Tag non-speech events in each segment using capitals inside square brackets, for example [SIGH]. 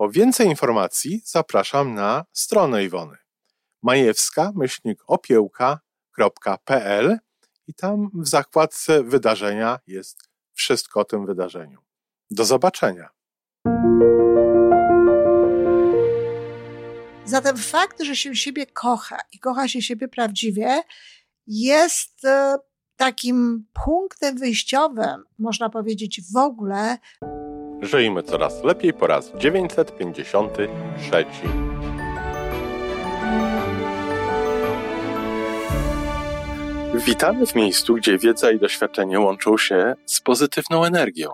Po więcej informacji zapraszam na stronę Iwony majewska-opiełka.pl i tam w zakładce wydarzenia jest wszystko o tym wydarzeniu. Do zobaczenia. Zatem fakt, że się siebie kocha i kocha się siebie prawdziwie, jest e, takim punktem wyjściowym, można powiedzieć, w ogóle. Żyjmy coraz lepiej po raz 953. Witamy w miejscu, gdzie wiedza i doświadczenie łączą się z pozytywną energią.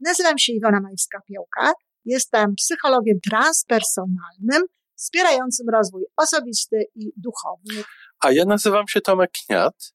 Nazywam się Iwona Majska-Piołka. Jestem psychologiem transpersonalnym, wspierającym rozwój osobisty i duchowy. A ja nazywam się Tomek Kniat.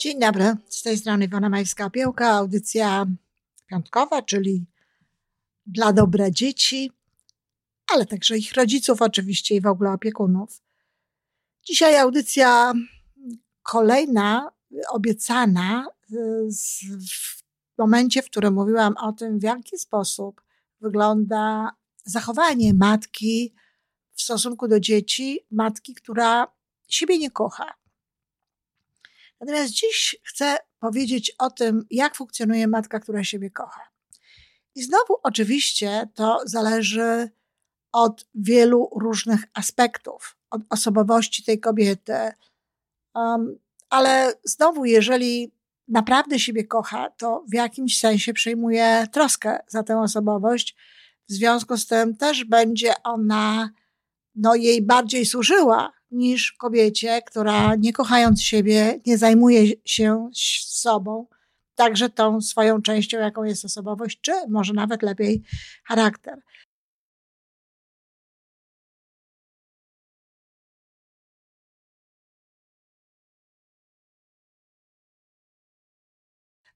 Dzień dobry, z tej strony Iwona Majska-Piełka, audycja piątkowa, czyli dla dobra dzieci, ale także ich rodziców oczywiście i w ogóle opiekunów. Dzisiaj audycja kolejna, obiecana w momencie, w którym mówiłam o tym, w jaki sposób wygląda zachowanie matki w stosunku do dzieci, matki, która siebie nie kocha. Natomiast dziś chcę powiedzieć o tym, jak funkcjonuje matka, która siebie kocha. I znowu, oczywiście, to zależy od wielu różnych aspektów, od osobowości tej kobiety. Um, ale znowu, jeżeli naprawdę siebie kocha, to w jakimś sensie przejmuje troskę za tę osobowość. W związku z tym też będzie ona no, jej bardziej służyła niż kobiecie, która nie kochając siebie, nie zajmuje się sobą, także tą swoją częścią, jaką jest osobowość, czy może nawet lepiej charakter.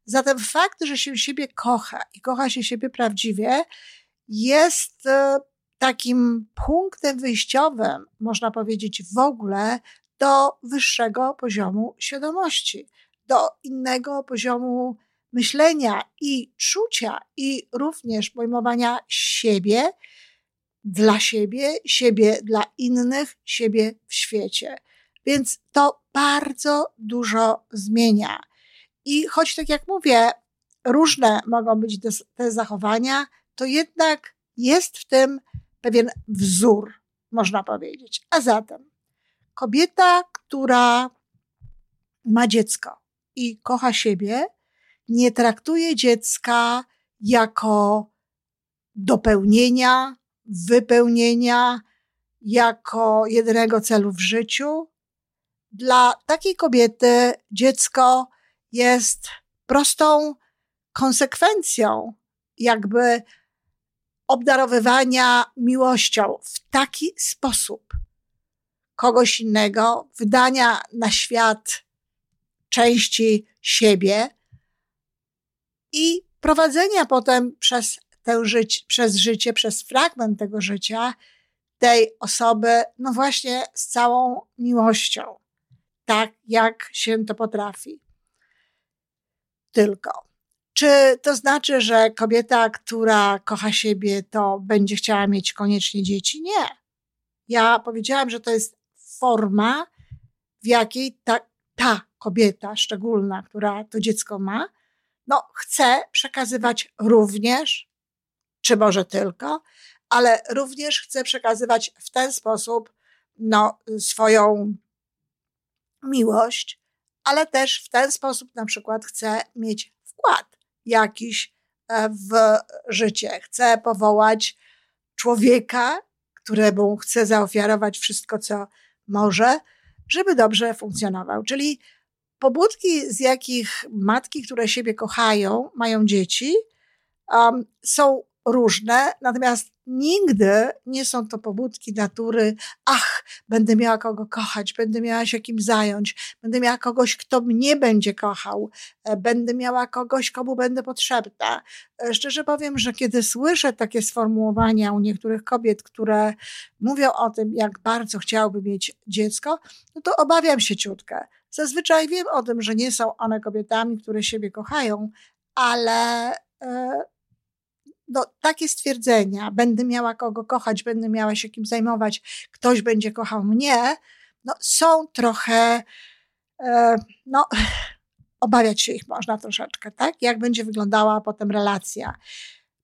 Zatem fakt, że się siebie kocha i kocha się siebie prawdziwie, jest e, takim punktem wyjściowym, można powiedzieć, w ogóle do wyższego poziomu świadomości, do innego poziomu myślenia i czucia, i również pojmowania siebie dla siebie, siebie dla innych, siebie w świecie. Więc to bardzo dużo zmienia. I choć, tak jak mówię, różne mogą być te zachowania, to jednak jest w tym pewien wzór, można powiedzieć. A zatem kobieta, która ma dziecko i kocha siebie, nie traktuje dziecka jako dopełnienia, wypełnienia, jako jedynego celu w życiu. Dla takiej kobiety dziecko jest prostą konsekwencją, jakby obdarowywania miłością w taki sposób kogoś innego, wydania na świat części siebie i prowadzenia potem przez, tę żyć, przez życie, przez fragment tego życia tej osoby, no właśnie z całą miłością, tak jak się to potrafi. Tylko. Czy to znaczy, że kobieta, która kocha siebie, to będzie chciała mieć koniecznie dzieci? Nie. Ja powiedziałam, że to jest forma, w jakiej ta, ta kobieta szczególna, która to dziecko ma, no, chce przekazywać również, czy może tylko, ale również chce przekazywać w ten sposób no, swoją miłość, ale też w ten sposób na przykład chce mieć wkład jakiś e, w życie. Chce powołać człowieka, któremu chce zaofiarować wszystko, co może, żeby dobrze funkcjonował. Czyli pobudki, z jakich matki, które siebie kochają, mają dzieci, um, są różne, natomiast nigdy nie są to pobudki natury, ach, będę miała kogo kochać, będę miała się kim zająć, będę miała kogoś, kto mnie będzie kochał, e, będę miała kogoś, komu będę potrzebna. E, szczerze powiem, że kiedy słyszę takie sformułowania u niektórych kobiet, które mówią o tym, jak bardzo chciałyby mieć dziecko, no to obawiam się ciutkę. Zazwyczaj wiem o tym, że nie są one kobietami, które siebie kochają, ale e, no, takie stwierdzenia, będę miała kogo kochać, będę miała się kim zajmować, ktoś będzie kochał mnie, no, są trochę, e, no, [LAUGHS] obawiać się ich można troszeczkę, tak? Jak będzie wyglądała potem relacja.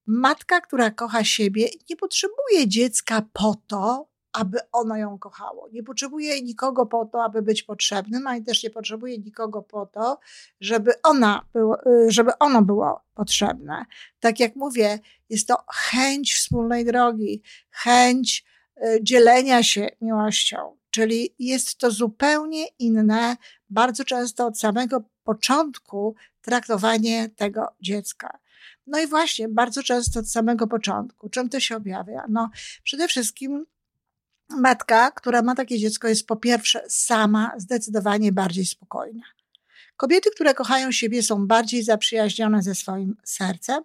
Matka, która kocha siebie, nie potrzebuje dziecka po to, aby ono ją kochało. Nie potrzebuje nikogo po to, aby być potrzebnym, ani też nie potrzebuje nikogo po to, żeby, ona było, y, żeby ono było potrzebne. Tak jak mówię, jest to chęć wspólnej drogi, chęć y, dzielenia się miłością, czyli jest to zupełnie inne, bardzo często od samego początku traktowanie tego dziecka. No i właśnie, bardzo często od samego początku. Czym to się objawia? No, przede wszystkim matka, która ma takie dziecko, jest po pierwsze sama zdecydowanie bardziej spokojna. Kobiety, które kochają siebie, są bardziej zaprzyjaźnione ze swoim sercem,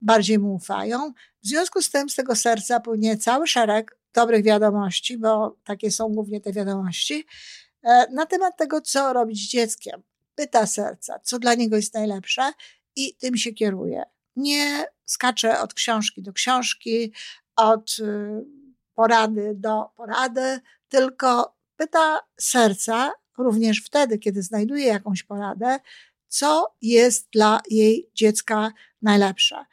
bardziej mu ufają. W związku z tym z tego serca płynie cały szereg dobrych wiadomości, bo takie są głównie te wiadomości, e, na temat tego, co robić z dzieckiem. Pyta serca, co dla niego jest najlepsze i tym się kieruje. Nie skacze od książki do książki, od y, porady do porady, tylko pyta serca, również wtedy, kiedy znajduje jakąś poradę, co jest dla jej dziecka najlepsze.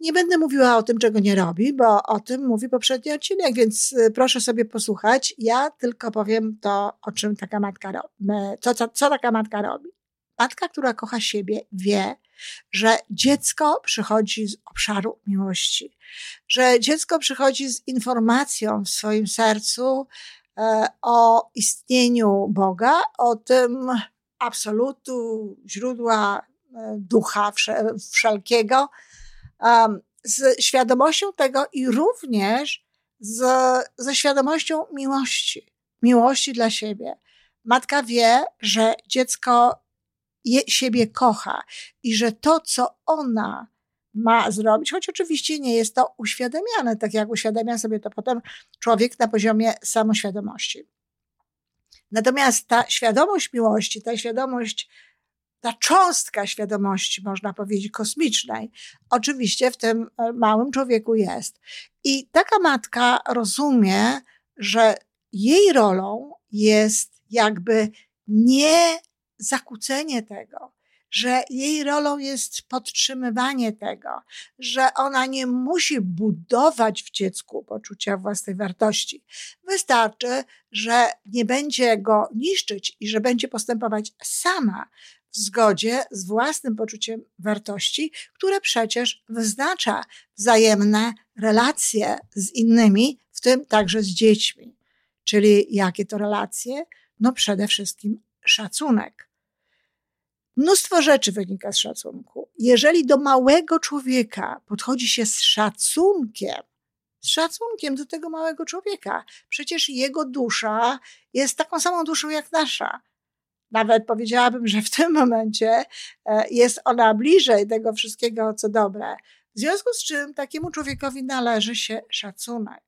Nie będę mówiła o tym, czego nie robi, bo o tym mówi poprzedni odcinek, więc y, proszę sobie posłuchać. Ja tylko powiem to, o czym taka matka robi. Co, co, co taka matka robi. Matka, która kocha siebie, wie, że dziecko przychodzi z obszaru miłości, że dziecko przychodzi z informacją w swoim sercu e, o istnieniu Boga, o tym absolutu, źródła e, ducha wszelkiego, z świadomością tego i również z, ze świadomością miłości, miłości dla siebie. Matka wie, że dziecko je, siebie kocha i że to, co ona ma zrobić, choć oczywiście nie jest to uświadamiane, tak jak uświadamia sobie to potem człowiek na poziomie samoświadomości. Natomiast ta świadomość miłości, ta świadomość, ta cząstka świadomości, można powiedzieć, kosmicznej, oczywiście w tym e, małym człowieku jest. I taka matka rozumie, że jej rolą jest jakby nie zakłócenie tego, że jej rolą jest podtrzymywanie tego, że ona nie musi budować w dziecku poczucia własnej wartości. Wystarczy, że nie będzie go niszczyć i że będzie postępować sama w zgodzie z własnym poczuciem wartości, które przecież wyznacza wzajemne relacje z innymi, w tym także z dziećmi. Czyli jakie to relacje? No przede wszystkim szacunek Mnóstwo rzeczy wynika z szacunku. Jeżeli do małego człowieka podchodzi się z szacunkiem, z szacunkiem do tego małego człowieka, przecież jego dusza jest taką samą duszą jak nasza. Nawet powiedziałabym, że w tym momencie e, jest ona bliżej tego wszystkiego, co dobre. W związku z czym takiemu człowiekowi należy się szacunek.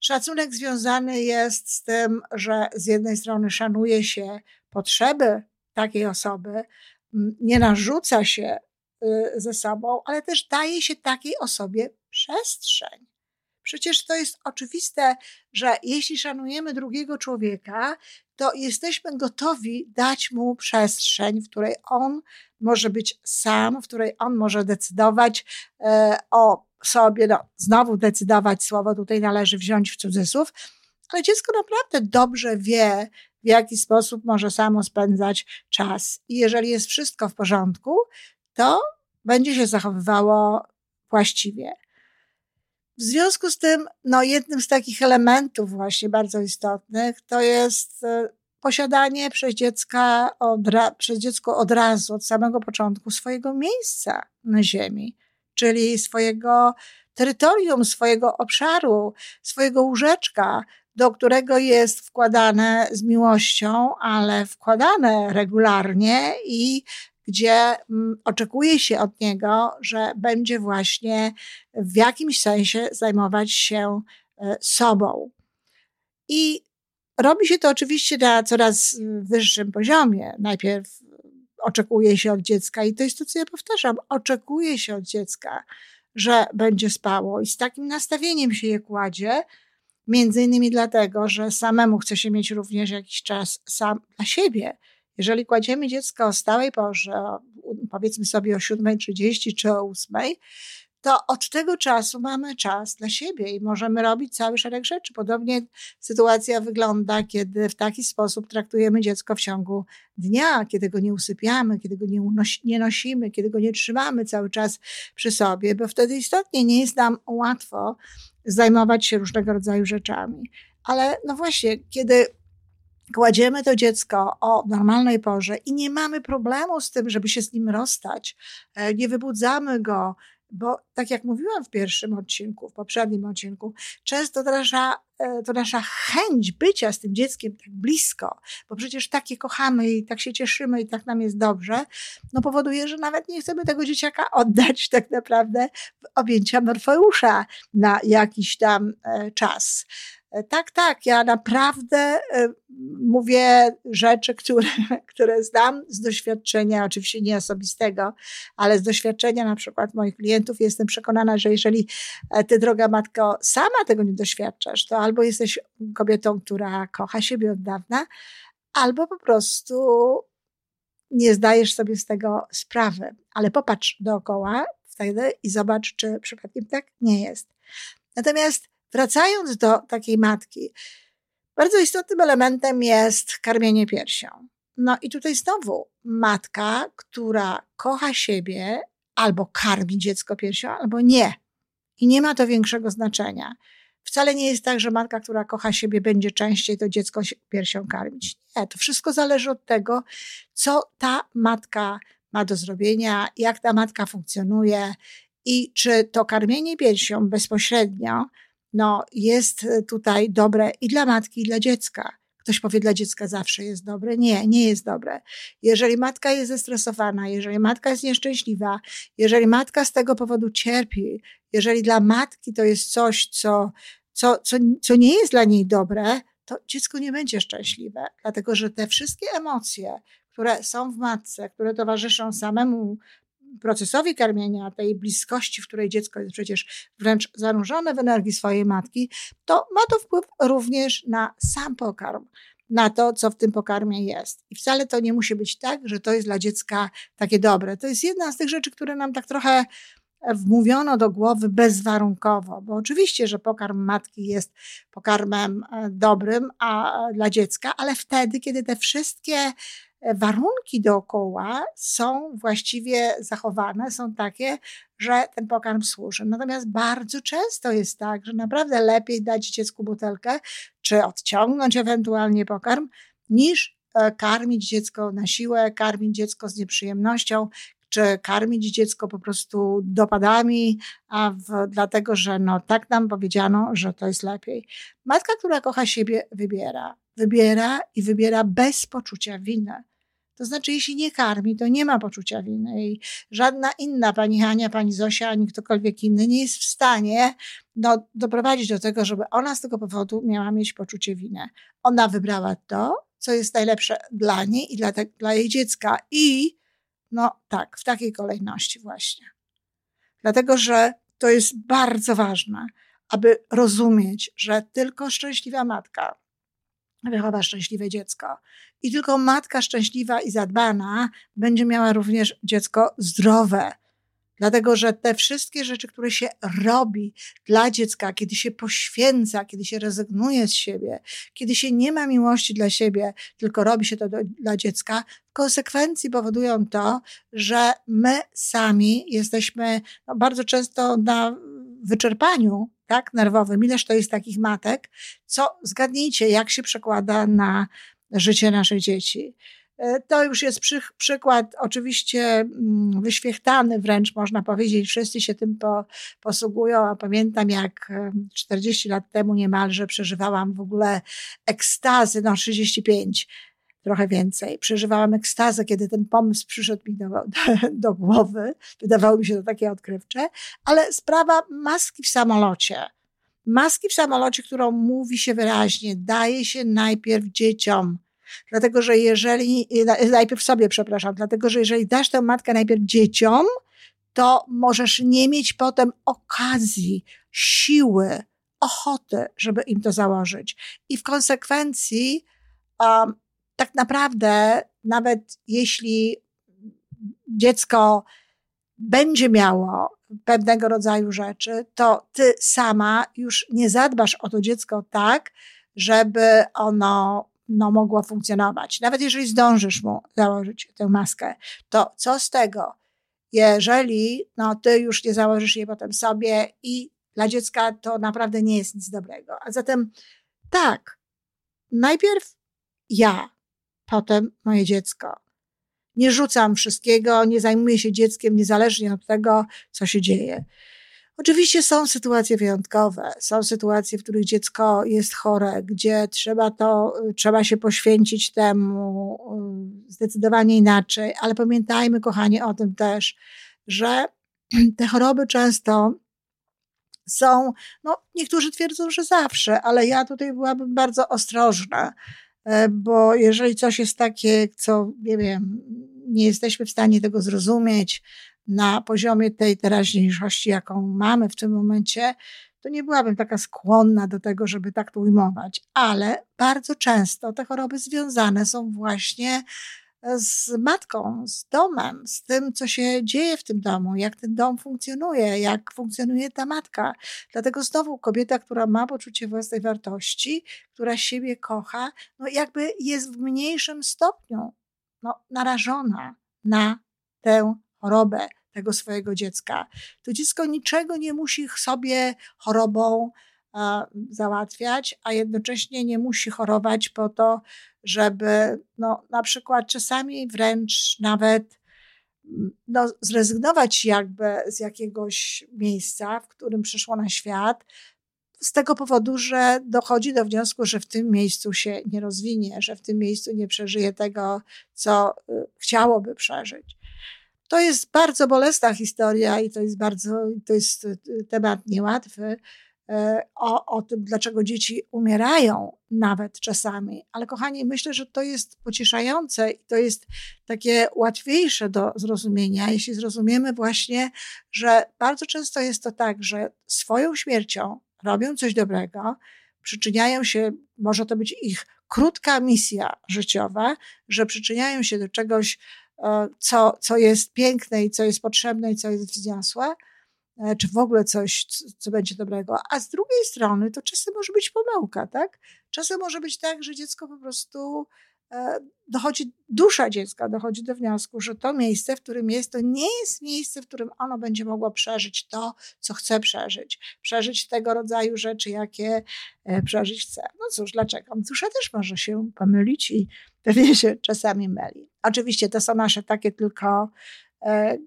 Szacunek związany jest z tym, że z jednej strony szanuje się potrzeby takiej osoby, nie narzuca się y, ze sobą, ale też daje się takiej osobie przestrzeń. Przecież to jest oczywiste, że jeśli szanujemy drugiego człowieka, to jesteśmy gotowi dać mu przestrzeń, w której on może być sam, w której on może decydować e, o sobie, no, znowu decydować, słowo tutaj należy wziąć w cudzysłów, ale dziecko naprawdę dobrze wie, w jaki sposób może samo spędzać czas. I jeżeli jest wszystko w porządku, to będzie się zachowywało właściwie. W związku z tym, no, jednym z takich elementów właśnie bardzo istotnych to jest e, posiadanie przez, dziecka od, przez dziecko od razu, od samego początku swojego miejsca na ziemi, czyli swojego terytorium, swojego obszaru, swojego łóżeczka, do którego jest wkładane z miłością, ale wkładane regularnie i gdzie mm, oczekuje się od niego, że będzie właśnie w jakimś sensie zajmować się e, sobą. I robi się to oczywiście na coraz wyższym poziomie. Najpierw oczekuje się od dziecka, i to jest to, co ja powtarzam, oczekuje się od dziecka, że będzie spało, i z takim nastawieniem się je kładzie, między innymi dlatego, że samemu chce się mieć również jakiś czas sam dla siebie. Jeżeli kładziemy dziecko o stałej porze, powiedzmy sobie o 7.30 czy o 8.00, to od tego czasu mamy czas dla siebie i możemy robić cały szereg rzeczy. Podobnie sytuacja wygląda, kiedy w taki sposób traktujemy dziecko w ciągu dnia, kiedy go nie usypiamy, kiedy go nie, unosi, nie nosimy, kiedy go nie trzymamy cały czas przy sobie, bo wtedy istotnie nie jest nam łatwo zajmować się różnego rodzaju rzeczami. Ale no właśnie, kiedy kładziemy to dziecko o normalnej porze i nie mamy problemu z tym, żeby się z nim rozstać, e, nie wybudzamy go, bo tak jak mówiłam w pierwszym odcinku, w poprzednim odcinku, często to nasza, e, to nasza chęć bycia z tym dzieckiem tak blisko, bo przecież takie kochamy i tak się cieszymy i tak nam jest dobrze, no powoduje, że nawet nie chcemy tego dzieciaka oddać tak naprawdę w objęcia Morfeusza na jakiś tam e, czas. E, tak, tak, ja naprawdę e, mówię rzeczy, które, [LAUGHS] które znam z doświadczenia, oczywiście nie osobistego, ale z doświadczenia na przykład moich klientów. Jestem przekonana, że jeżeli e, ty, droga matko, sama tego nie doświadczasz, to albo jesteś kobietą, która kocha siebie od dawna, albo po prostu nie zdajesz sobie z tego sprawy. Ale popatrz dookoła wtedy i zobacz, czy przypadkiem tak nie jest. Natomiast Wracając do takiej matki, bardzo istotnym elementem jest karmienie piersią. No i tutaj znowu matka, która kocha siebie, albo karmi dziecko piersią, albo nie. I nie ma to większego znaczenia. Wcale nie jest tak, że matka, która kocha siebie, będzie częściej to dziecko piersią karmić. Nie, to wszystko zależy od tego, co ta matka ma do zrobienia, jak ta matka funkcjonuje i czy to karmienie piersią bezpośrednio no, jest e, tutaj dobre i dla matki, i dla dziecka. Ktoś powie, dla dziecka zawsze jest dobre. Nie, nie jest dobre. Jeżeli matka jest zestresowana, jeżeli matka jest nieszczęśliwa, jeżeli matka z tego powodu cierpi, jeżeli dla matki to jest coś, co, co, co, co nie jest dla niej dobre, to dziecko nie będzie szczęśliwe, dlatego że te wszystkie emocje, które są w matce, które towarzyszą samemu procesowi karmienia, tej bliskości, w której dziecko jest przecież wręcz zanurzone w energii swojej matki, to ma to wpływ również na sam pokarm na to, co w tym pokarmie jest. I wcale to nie musi być tak, że to jest dla dziecka takie dobre. To jest jedna z tych rzeczy, które nam tak trochę wmówiono do głowy bezwarunkowo, bo oczywiście, że pokarm matki jest pokarmem e, dobrym a, dla dziecka, ale wtedy, kiedy te wszystkie warunki dookoła są właściwie zachowane, są takie, że ten pokarm służy. Natomiast bardzo często jest tak, że naprawdę lepiej dać dziecku butelkę, czy odciągnąć ewentualnie pokarm, niż e, karmić dziecko na siłę, karmić dziecko z nieprzyjemnością, czy karmić dziecko po prostu dopadami, a w, dlatego, że no, tak nam powiedziano, że to jest lepiej. Matka, która kocha siebie, wybiera. Wybiera i wybiera bez poczucia winy. To znaczy, jeśli nie karmi, to nie ma poczucia winy i żadna inna pani Hania, pani Zosia, ani ktokolwiek inny nie jest w stanie no, doprowadzić do tego, żeby ona z tego powodu miała mieć poczucie winy. Ona wybrała to, co jest najlepsze dla niej i dla, te, dla jej dziecka. I no tak, w takiej kolejności właśnie. Dlatego, że to jest bardzo ważne, aby rozumieć, że tylko szczęśliwa matka wychowa szczęśliwe dziecko. I tylko matka szczęśliwa i zadbana będzie miała również dziecko zdrowe. Dlatego, że te wszystkie rzeczy, które się robi dla dziecka, kiedy się poświęca, kiedy się rezygnuje z siebie, kiedy się nie ma miłości dla siebie, tylko robi się to do, dla dziecka, w konsekwencji powodują to, że my sami jesteśmy no, bardzo często na wyczerpaniu tak, nerwowym. Ileż to jest takich matek, co zgadnijcie, jak się przekłada na życie naszych dzieci. E, to już jest przy, przykład oczywiście mm, wyświechtany wręcz można powiedzieć, wszyscy się tym po, posługują, a pamiętam jak 40 lat temu niemalże przeżywałam w ogóle ekstazy, no 35, trochę więcej. Przeżywałam ekstazę, kiedy ten pomysł przyszedł mi do, do, [LAUGHS] do głowy. Wydawało mi się to takie odkrywcze, ale sprawa maski w samolocie. Maski w samolocie, którą mówi się wyraźnie, daje się najpierw dzieciom, Dlatego, że jeżeli, najpierw sobie, przepraszam, dlatego, że jeżeli dasz tę matkę najpierw dzieciom, to możesz nie mieć potem okazji, siły, ochoty, żeby im to założyć. I w konsekwencji, um, tak naprawdę, nawet jeśli dziecko będzie miało pewnego rodzaju rzeczy, to ty sama już nie zadbasz o to dziecko tak, żeby ono no, mogło funkcjonować. Nawet jeżeli zdążysz mu założyć tę maskę, to co z tego, jeżeli no, ty już nie założysz jej potem sobie i dla dziecka to naprawdę nie jest nic dobrego. A zatem tak, najpierw ja, potem moje dziecko. Nie rzucam wszystkiego, nie zajmuję się dzieckiem niezależnie od tego, co się dzieje. Oczywiście są sytuacje wyjątkowe, są sytuacje, w których dziecko jest chore, gdzie trzeba to, trzeba się poświęcić temu y, zdecydowanie inaczej, ale pamiętajmy, kochani, o tym też, że [CLEARS THROAT] te choroby często są, no niektórzy twierdzą, że zawsze, ale ja tutaj byłabym bardzo ostrożna, bo jeżeli coś jest takie, co, nie wiem, nie jesteśmy w stanie tego zrozumieć, na poziomie tej teraźniejszości, jaką mamy w tym momencie, to nie byłabym taka skłonna do tego, żeby tak to ujmować. Ale bardzo często te choroby związane są właśnie z matką, z domem, z tym, co się dzieje w tym domu, jak ten dom funkcjonuje, jak funkcjonuje ta matka. Dlatego znowu kobieta, która ma poczucie własnej wartości, która siebie kocha, no jakby jest w mniejszym stopniu no, narażona na tę chorobę, tego swojego dziecka. To dziecko niczego nie musi sobie chorobą załatwiać, a jednocześnie nie musi chorować po to, żeby no, na przykład czasami wręcz nawet mm, no, zrezygnować jakby z jakiegoś miejsca, w którym przyszło na świat, z tego powodu, że dochodzi do wniosku, że w tym miejscu się nie rozwinie, że w tym miejscu nie przeżyje tego, co y, chciałoby przeżyć. To jest bardzo bolesna historia i to jest bardzo, to jest y, temat niełatwy o, o tym, dlaczego dzieci umierają nawet czasami. Ale kochani, myślę, że to jest pocieszające i to jest takie łatwiejsze do zrozumienia, jeśli zrozumiemy właśnie, że bardzo często jest to tak, że swoją śmiercią robią coś dobrego, przyczyniają się, może to być ich krótka misja życiowa, że przyczyniają się do czegoś E, co, co jest piękne i co jest potrzebne i co jest wzniosłe, e, czy w ogóle coś, co będzie dobrego. A z drugiej strony to czasem może być pomyłka, tak? Czasem może być tak, że dziecko po prostu E, dochodzi, dusza dziecka dochodzi do wniosku, że to miejsce, w którym jest, to nie jest miejsce, w którym ono będzie mogło przeżyć to, co chce przeżyć. Przeżyć tego rodzaju rzeczy, jakie e, przeżyć chce. No cóż, dlaczego? Dusza też może się pomylić i pewnie się czasami myli. Oczywiście to są nasze takie tylko e,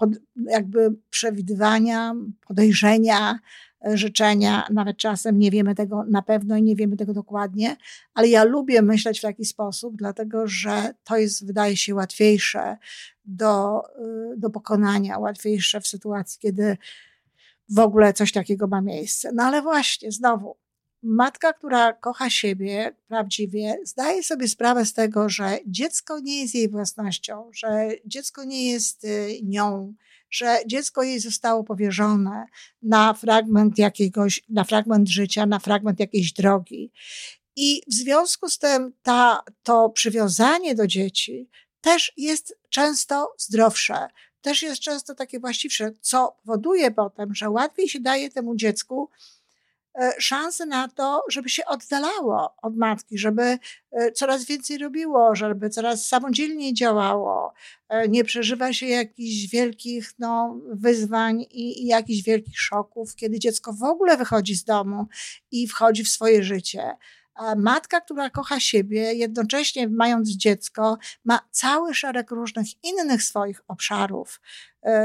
pod, jakby przewidywania, podejrzenia, życzenia, nawet czasem nie wiemy tego na pewno i nie wiemy tego dokładnie, ale ja lubię myśleć w taki sposób, dlatego że to jest, wydaje się, łatwiejsze do, do pokonania, łatwiejsze w sytuacji, kiedy w ogóle coś takiego ma miejsce. No ale właśnie, znowu, matka, która kocha siebie prawdziwie, zdaje sobie sprawę z tego, że dziecko nie jest jej własnością, że dziecko nie jest y, nią, że dziecko jej zostało powierzone na fragment jakiegoś, na fragment życia, na fragment jakiejś drogi. I w związku z tym ta, to przywiązanie do dzieci też jest często zdrowsze. też jest często takie właściwsze, co powoduje potem, że łatwiej się daje temu dziecku szansę na to, żeby się oddalało od matki, żeby e, coraz więcej robiło, żeby coraz samodzielniej działało. E, nie przeżywa się jakichś wielkich no, wyzwań i, i jakichś wielkich szoków, kiedy dziecko w ogóle wychodzi z domu i wchodzi w swoje życie. Matka, która kocha siebie, jednocześnie mając dziecko, ma cały szereg różnych innych swoich obszarów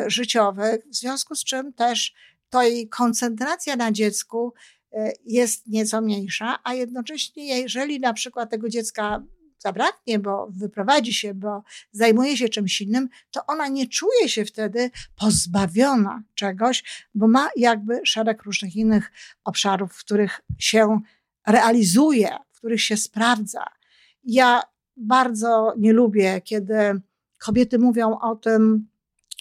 życiowych, w związku z czym też to jej koncentracja na dziecku E, jest nieco mniejsza, a jednocześnie, jeżeli na przykład tego dziecka zabraknie, bo wyprowadzi się, bo zajmuje się czymś innym, to ona nie czuje się wtedy pozbawiona czegoś, bo ma jakby szereg różnych innych obszarów, w których się realizuje, w których się sprawdza. Ja bardzo nie lubię, kiedy kobiety mówią o tym,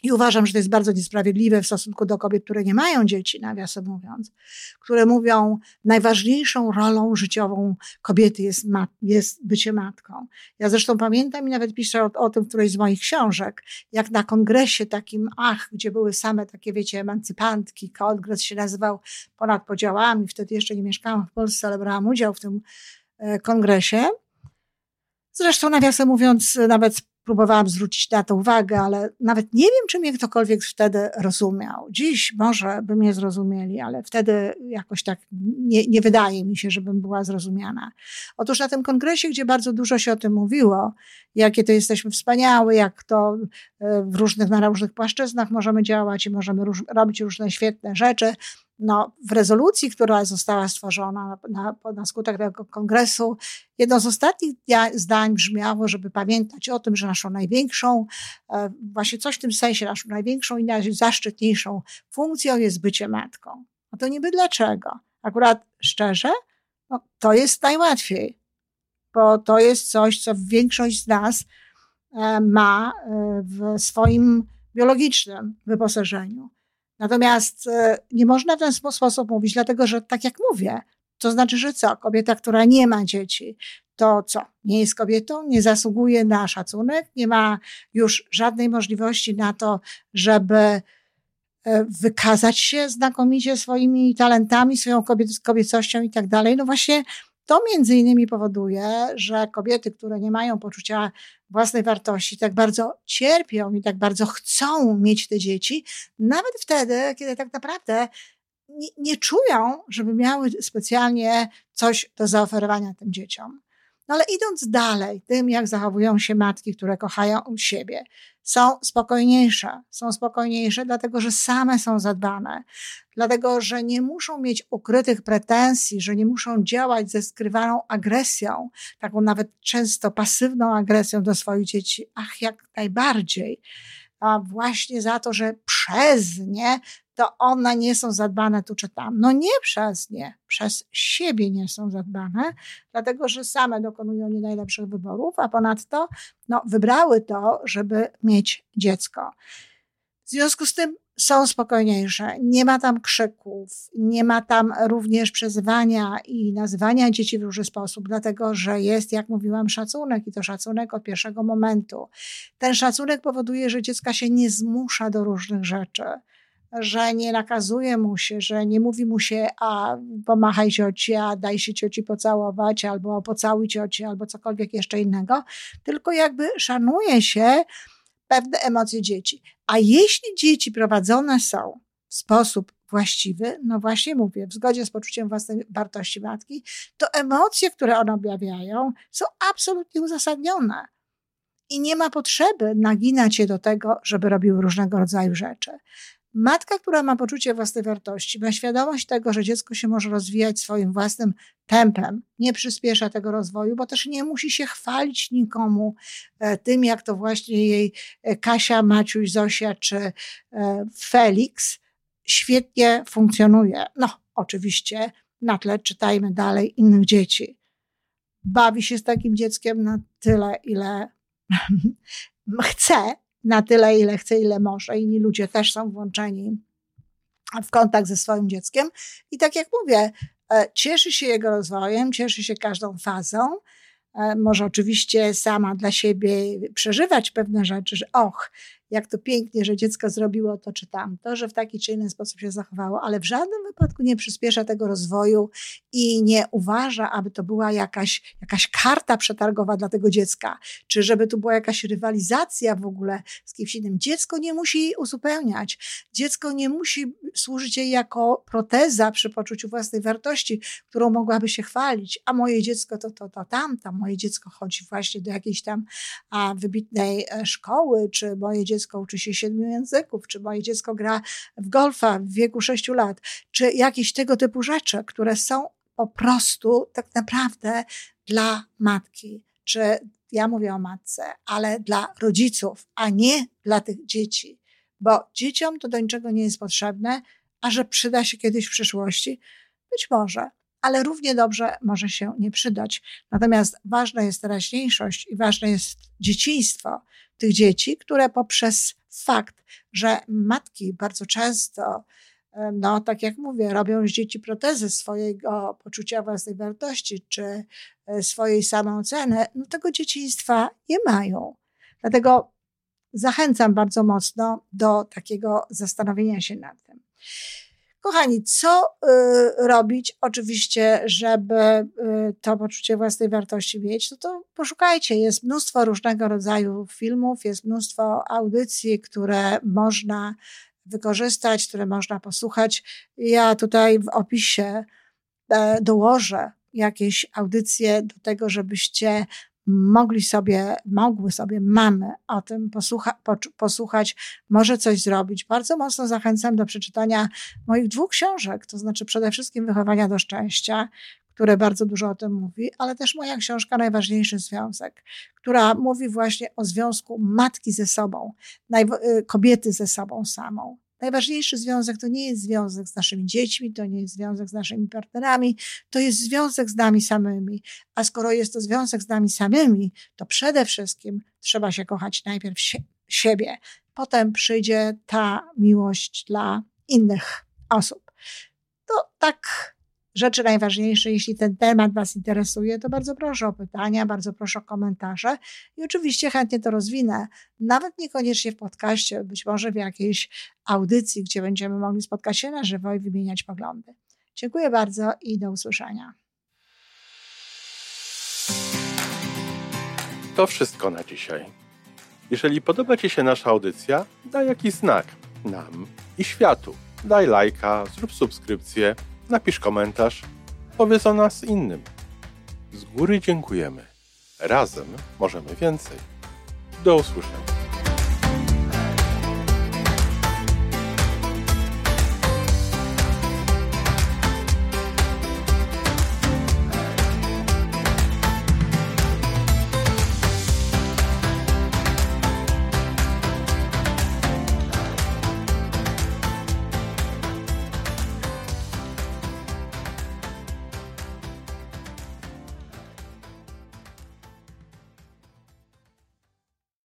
i uważam, że to jest bardzo niesprawiedliwe w stosunku do kobiet, które nie mają dzieci, nawiasem mówiąc, które mówią, najważniejszą rolą życiową kobiety jest, mat, jest bycie matką. Ja zresztą pamiętam i nawet piszę o, o, tym w którejś z moich książek, jak na kongresie takim, ach, gdzie były same takie, wiecie, emancypantki, kongres się nazywał Ponad Podziałami, wtedy jeszcze nie mieszkałam w Polsce, ale brałam udział w tym e, kongresie. Zresztą, nawiasem mówiąc, nawet próbowałam zwrócić na to uwagę, ale nawet nie wiem, czy mnie ktokolwiek wtedy rozumiał. Dziś może by mnie zrozumieli, ale wtedy jakoś tak nie, nie wydaje mi się, żebym była zrozumiana. Otóż na tym kongresie, gdzie bardzo dużo się o tym mówiło, jakie to jesteśmy wspaniałe, jak to e, w różnych, na różnych płaszczyznach możemy działać i możemy róż, robić różne świetne rzeczy, no, w rezolucji, która została stworzona na, na, na skutek tego kongresu, jedno z ostatnich zdań brzmiało, żeby pamiętać o tym, że naszą największą, e, właśnie coś w tym sensie, naszą największą i najzaszczytniejszą funkcją jest bycie matką. A to niby dlaczego? Akurat szczerze, no, to jest najłatwiej, bo to jest coś, co większość z nas e, ma e, w swoim biologicznym wyposażeniu. Natomiast e, nie można w ten sposób mówić, dlatego że tak jak mówię, to znaczy, że co? Kobieta, która nie ma dzieci, to co? Nie jest kobietą, nie zasługuje na szacunek, nie ma już żadnej możliwości na to, żeby e, wykazać się znakomicie swoimi talentami, swoją kobiecością i tak dalej. No właśnie to między innymi powoduje, że kobiety, które nie mają poczucia własnej wartości, tak bardzo cierpią i tak bardzo chcą mieć te dzieci, nawet wtedy, kiedy tak naprawdę nie, nie czują, żeby miały specjalnie coś do zaoferowania tym dzieciom. No ale idąc dalej, tym jak zachowują się matki, które kochają siebie, są spokojniejsze. Są spokojniejsze, dlatego że same są zadbane, dlatego że nie muszą mieć ukrytych pretensji, że nie muszą działać ze skrywaną agresją, taką nawet często pasywną agresją do swoich dzieci. Ach, jak najbardziej. A właśnie za to, że przez nie to one nie są zadbane tu czy tam. No nie przez nie, przez siebie nie są zadbane, dlatego że same dokonują nie najlepszych wyborów, a ponadto no, wybrały to, żeby mieć dziecko. W związku z tym są spokojniejsze, nie ma tam krzyków, nie ma tam również przezywania i nazywania dzieci w różny sposób, dlatego że jest, jak mówiłam, szacunek i to szacunek od pierwszego momentu. Ten szacunek powoduje, że dziecka się nie zmusza do różnych rzeczy że nie nakazuje mu się, że nie mówi mu się, a pomachaj cioci, a daj się cioci pocałować, albo pocałuj cioci, albo cokolwiek jeszcze innego, tylko jakby szanuje się pewne emocje dzieci. A jeśli dzieci prowadzone są w sposób właściwy, no właśnie mówię, w zgodzie z poczuciem własnej wartości matki, to emocje, które one objawiają, są absolutnie uzasadnione. I nie ma potrzeby naginać się do tego, żeby robił różnego rodzaju rzeczy. Matka, która ma poczucie własnej wartości, ma świadomość tego, że dziecko się może rozwijać swoim własnym tempem, nie przyspiesza tego rozwoju, bo też nie musi się chwalić nikomu e, tym, jak to właśnie jej e, Kasia, Maciuś, Zosia czy e, Felix świetnie funkcjonuje. No, oczywiście na tle czytajmy dalej innych dzieci. Bawi się z takim dzieckiem na tyle, ile [LAUGHS] chce, na tyle, ile chce, ile może. Inni ludzie też są włączeni w kontakt ze swoim dzieckiem. I tak jak mówię, e, cieszy się jego rozwojem, cieszy się każdą fazą. E, może oczywiście sama dla siebie przeżywać pewne rzeczy, że och, jak to pięknie, że dziecko zrobiło to czy tamto, że w taki czy inny sposób się zachowało, ale w żadnym wypadku nie przyspiesza tego rozwoju i nie uważa, aby to była jakaś, jakaś karta przetargowa dla tego dziecka, czy żeby tu była jakaś rywalizacja w ogóle z kimś innym. Dziecko nie musi uzupełniać. Dziecko nie musi służyć jej jako proteza przy poczuciu własnej wartości, którą mogłaby się chwalić. A moje dziecko to, to, to tamta, moje dziecko chodzi właśnie do jakiejś tam a, wybitnej e, szkoły, czy moje dziecko uczy się siedmiu języków, czy moje dziecko gra w golfa w wieku sześciu lat, czy jakieś tego typu rzeczy, które są po prostu tak naprawdę dla matki, czy ja mówię o matce, ale dla rodziców, a nie dla tych dzieci, bo dzieciom to do niczego nie jest potrzebne, a że przyda się kiedyś w przyszłości, być może, ale równie dobrze może się nie przydać. Natomiast ważna jest teraźniejszość i ważne jest dzieciństwo tych dzieci, które poprzez fakt, że matki bardzo często, no tak jak mówię, robią z dzieci protezy swojego poczucia własnej wartości czy e, swojej samooceny, no tego dzieciństwa nie mają. Dlatego zachęcam bardzo mocno do takiego zastanowienia się nad tym. Kochani, co y, robić oczywiście, żeby y, to poczucie własnej wartości mieć? No to poszukajcie. Jest mnóstwo różnego rodzaju filmów, jest mnóstwo audycji, które można wykorzystać, które można posłuchać. Ja tutaj w opisie e, dołożę jakieś audycje do tego, żebyście mogli sobie, mogły sobie mamy o tym posłucha, posłuchać, może coś zrobić. Bardzo mocno zachęcam do przeczytania moich dwóch książek, to znaczy przede wszystkim Wychowania do Szczęścia, które bardzo dużo o tym mówi, ale też moja książka Najważniejszy Związek, która mówi właśnie o związku matki ze sobą, y, kobiety ze sobą samą. Najważniejszy związek to nie jest związek z naszymi dziećmi, to nie jest związek z naszymi partnerami, to jest związek z nami samymi. A skoro jest to związek z nami samymi, to przede wszystkim trzeba się kochać najpierw siebie. Potem przyjdzie ta miłość dla innych osób. To tak rzeczy najważniejsze. Jeśli ten temat Was interesuje, to bardzo proszę o pytania, bardzo proszę o komentarze i oczywiście chętnie to rozwinę. Nawet niekoniecznie w podcaście, być może w jakiejś audycji, gdzie będziemy mogli spotkać się na żywo i wymieniać poglądy. Dziękuję bardzo i do usłyszenia. To wszystko na dzisiaj. Jeżeli podoba Ci się nasza audycja, daj jakiś znak nam i światu. Daj lajka, zrób subskrypcję napisz komentarz, powiedz o nas innym. Z góry dziękujemy. Razem możemy więcej. Do usłyszenia.